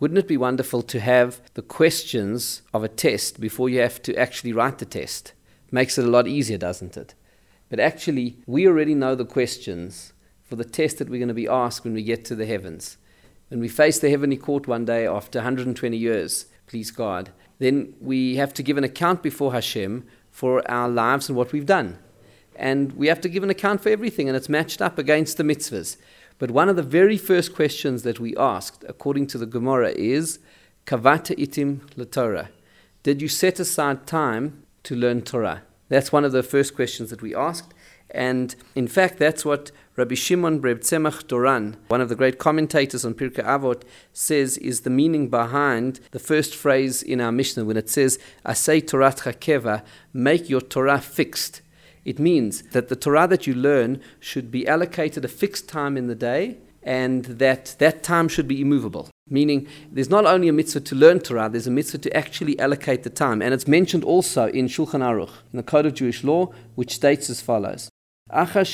Wouldn't it be wonderful to have the questions of a test before you have to actually write the test? Makes it a lot easier, doesn't it? But actually, we already know the questions for the test that we're going to be asked when we get to the heavens. When we face the heavenly court one day after 120 years, please God, then we have to give an account before Hashem for our lives and what we've done. And we have to give an account for everything, and it's matched up against the mitzvahs. But one of the very first questions that we asked, according to the Gemara, is Kavata itim Torah. Did you set aside time to learn Torah? That's one of the first questions that we asked. And in fact, that's what Rabbi Shimon Breb Tzemach Duran, one of the great commentators on Pirkei Avot, says is the meaning behind the first phrase in our Mishnah when it says, Asay Torah Keva, make your Torah fixed. It means that the Torah that you learn should be allocated a fixed time in the day and that that time should be immovable. Meaning, there's not only a mitzvah to learn Torah, there's a mitzvah to actually allocate the time. And it's mentioned also in Shulchan Aruch, in the Code of Jewish Law, which states as follows After a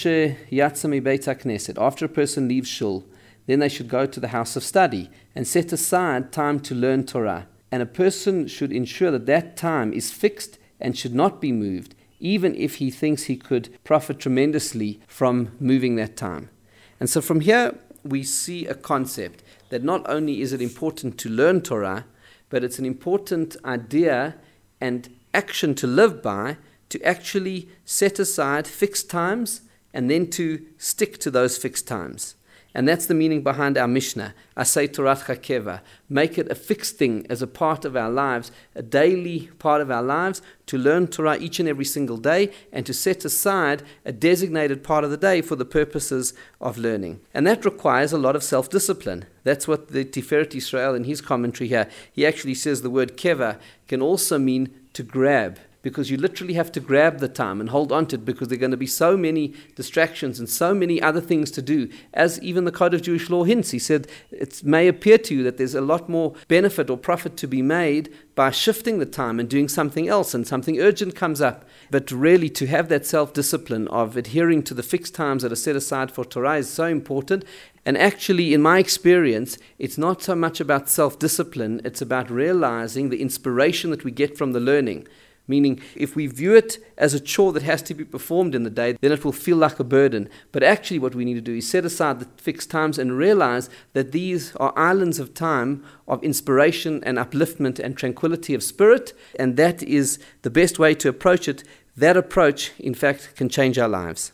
person leaves Shul, then they should go to the house of study and set aside time to learn Torah. And a person should ensure that that time is fixed and should not be moved even if he thinks he could profit tremendously from moving that time. And so from here, we see a concept that not only is it important to learn Torah, but it's an important idea and action to live by to actually set aside fixed times and then to stick to those fixed times. And that's the meaning behind our Mishnah, Asay Toratcha Keva. Make it a fixed thing as a part of our lives, a daily part of our lives, to learn Torah each and every single day, and to set aside a designated part of the day for the purposes of learning. And that requires a lot of self discipline. That's what the Tiferet Israel in his commentary here, he actually says the word keva can also mean to grab because you literally have to grab the time and hold on to it because there are going to be so many distractions and so many other things to do. As even the Code of Jewish Law hints, he said it may appear to you that there's a lot more benefit or profit to be made by shifting the time and doing something else and something urgent comes up. But really, to have that self discipline of adhering to the fixed times that are set aside for Torah is so important. And actually, in my experience, it's not so much about self discipline, it's about realizing the inspiration that we get from the learning. Meaning, if we view it as a chore that has to be performed in the day, then it will feel like a burden. But actually, what we need to do is set aside the fixed times and realize that these are islands of time of inspiration and upliftment and tranquility of spirit, and that is the best way to approach it. That approach, in fact, can change our lives.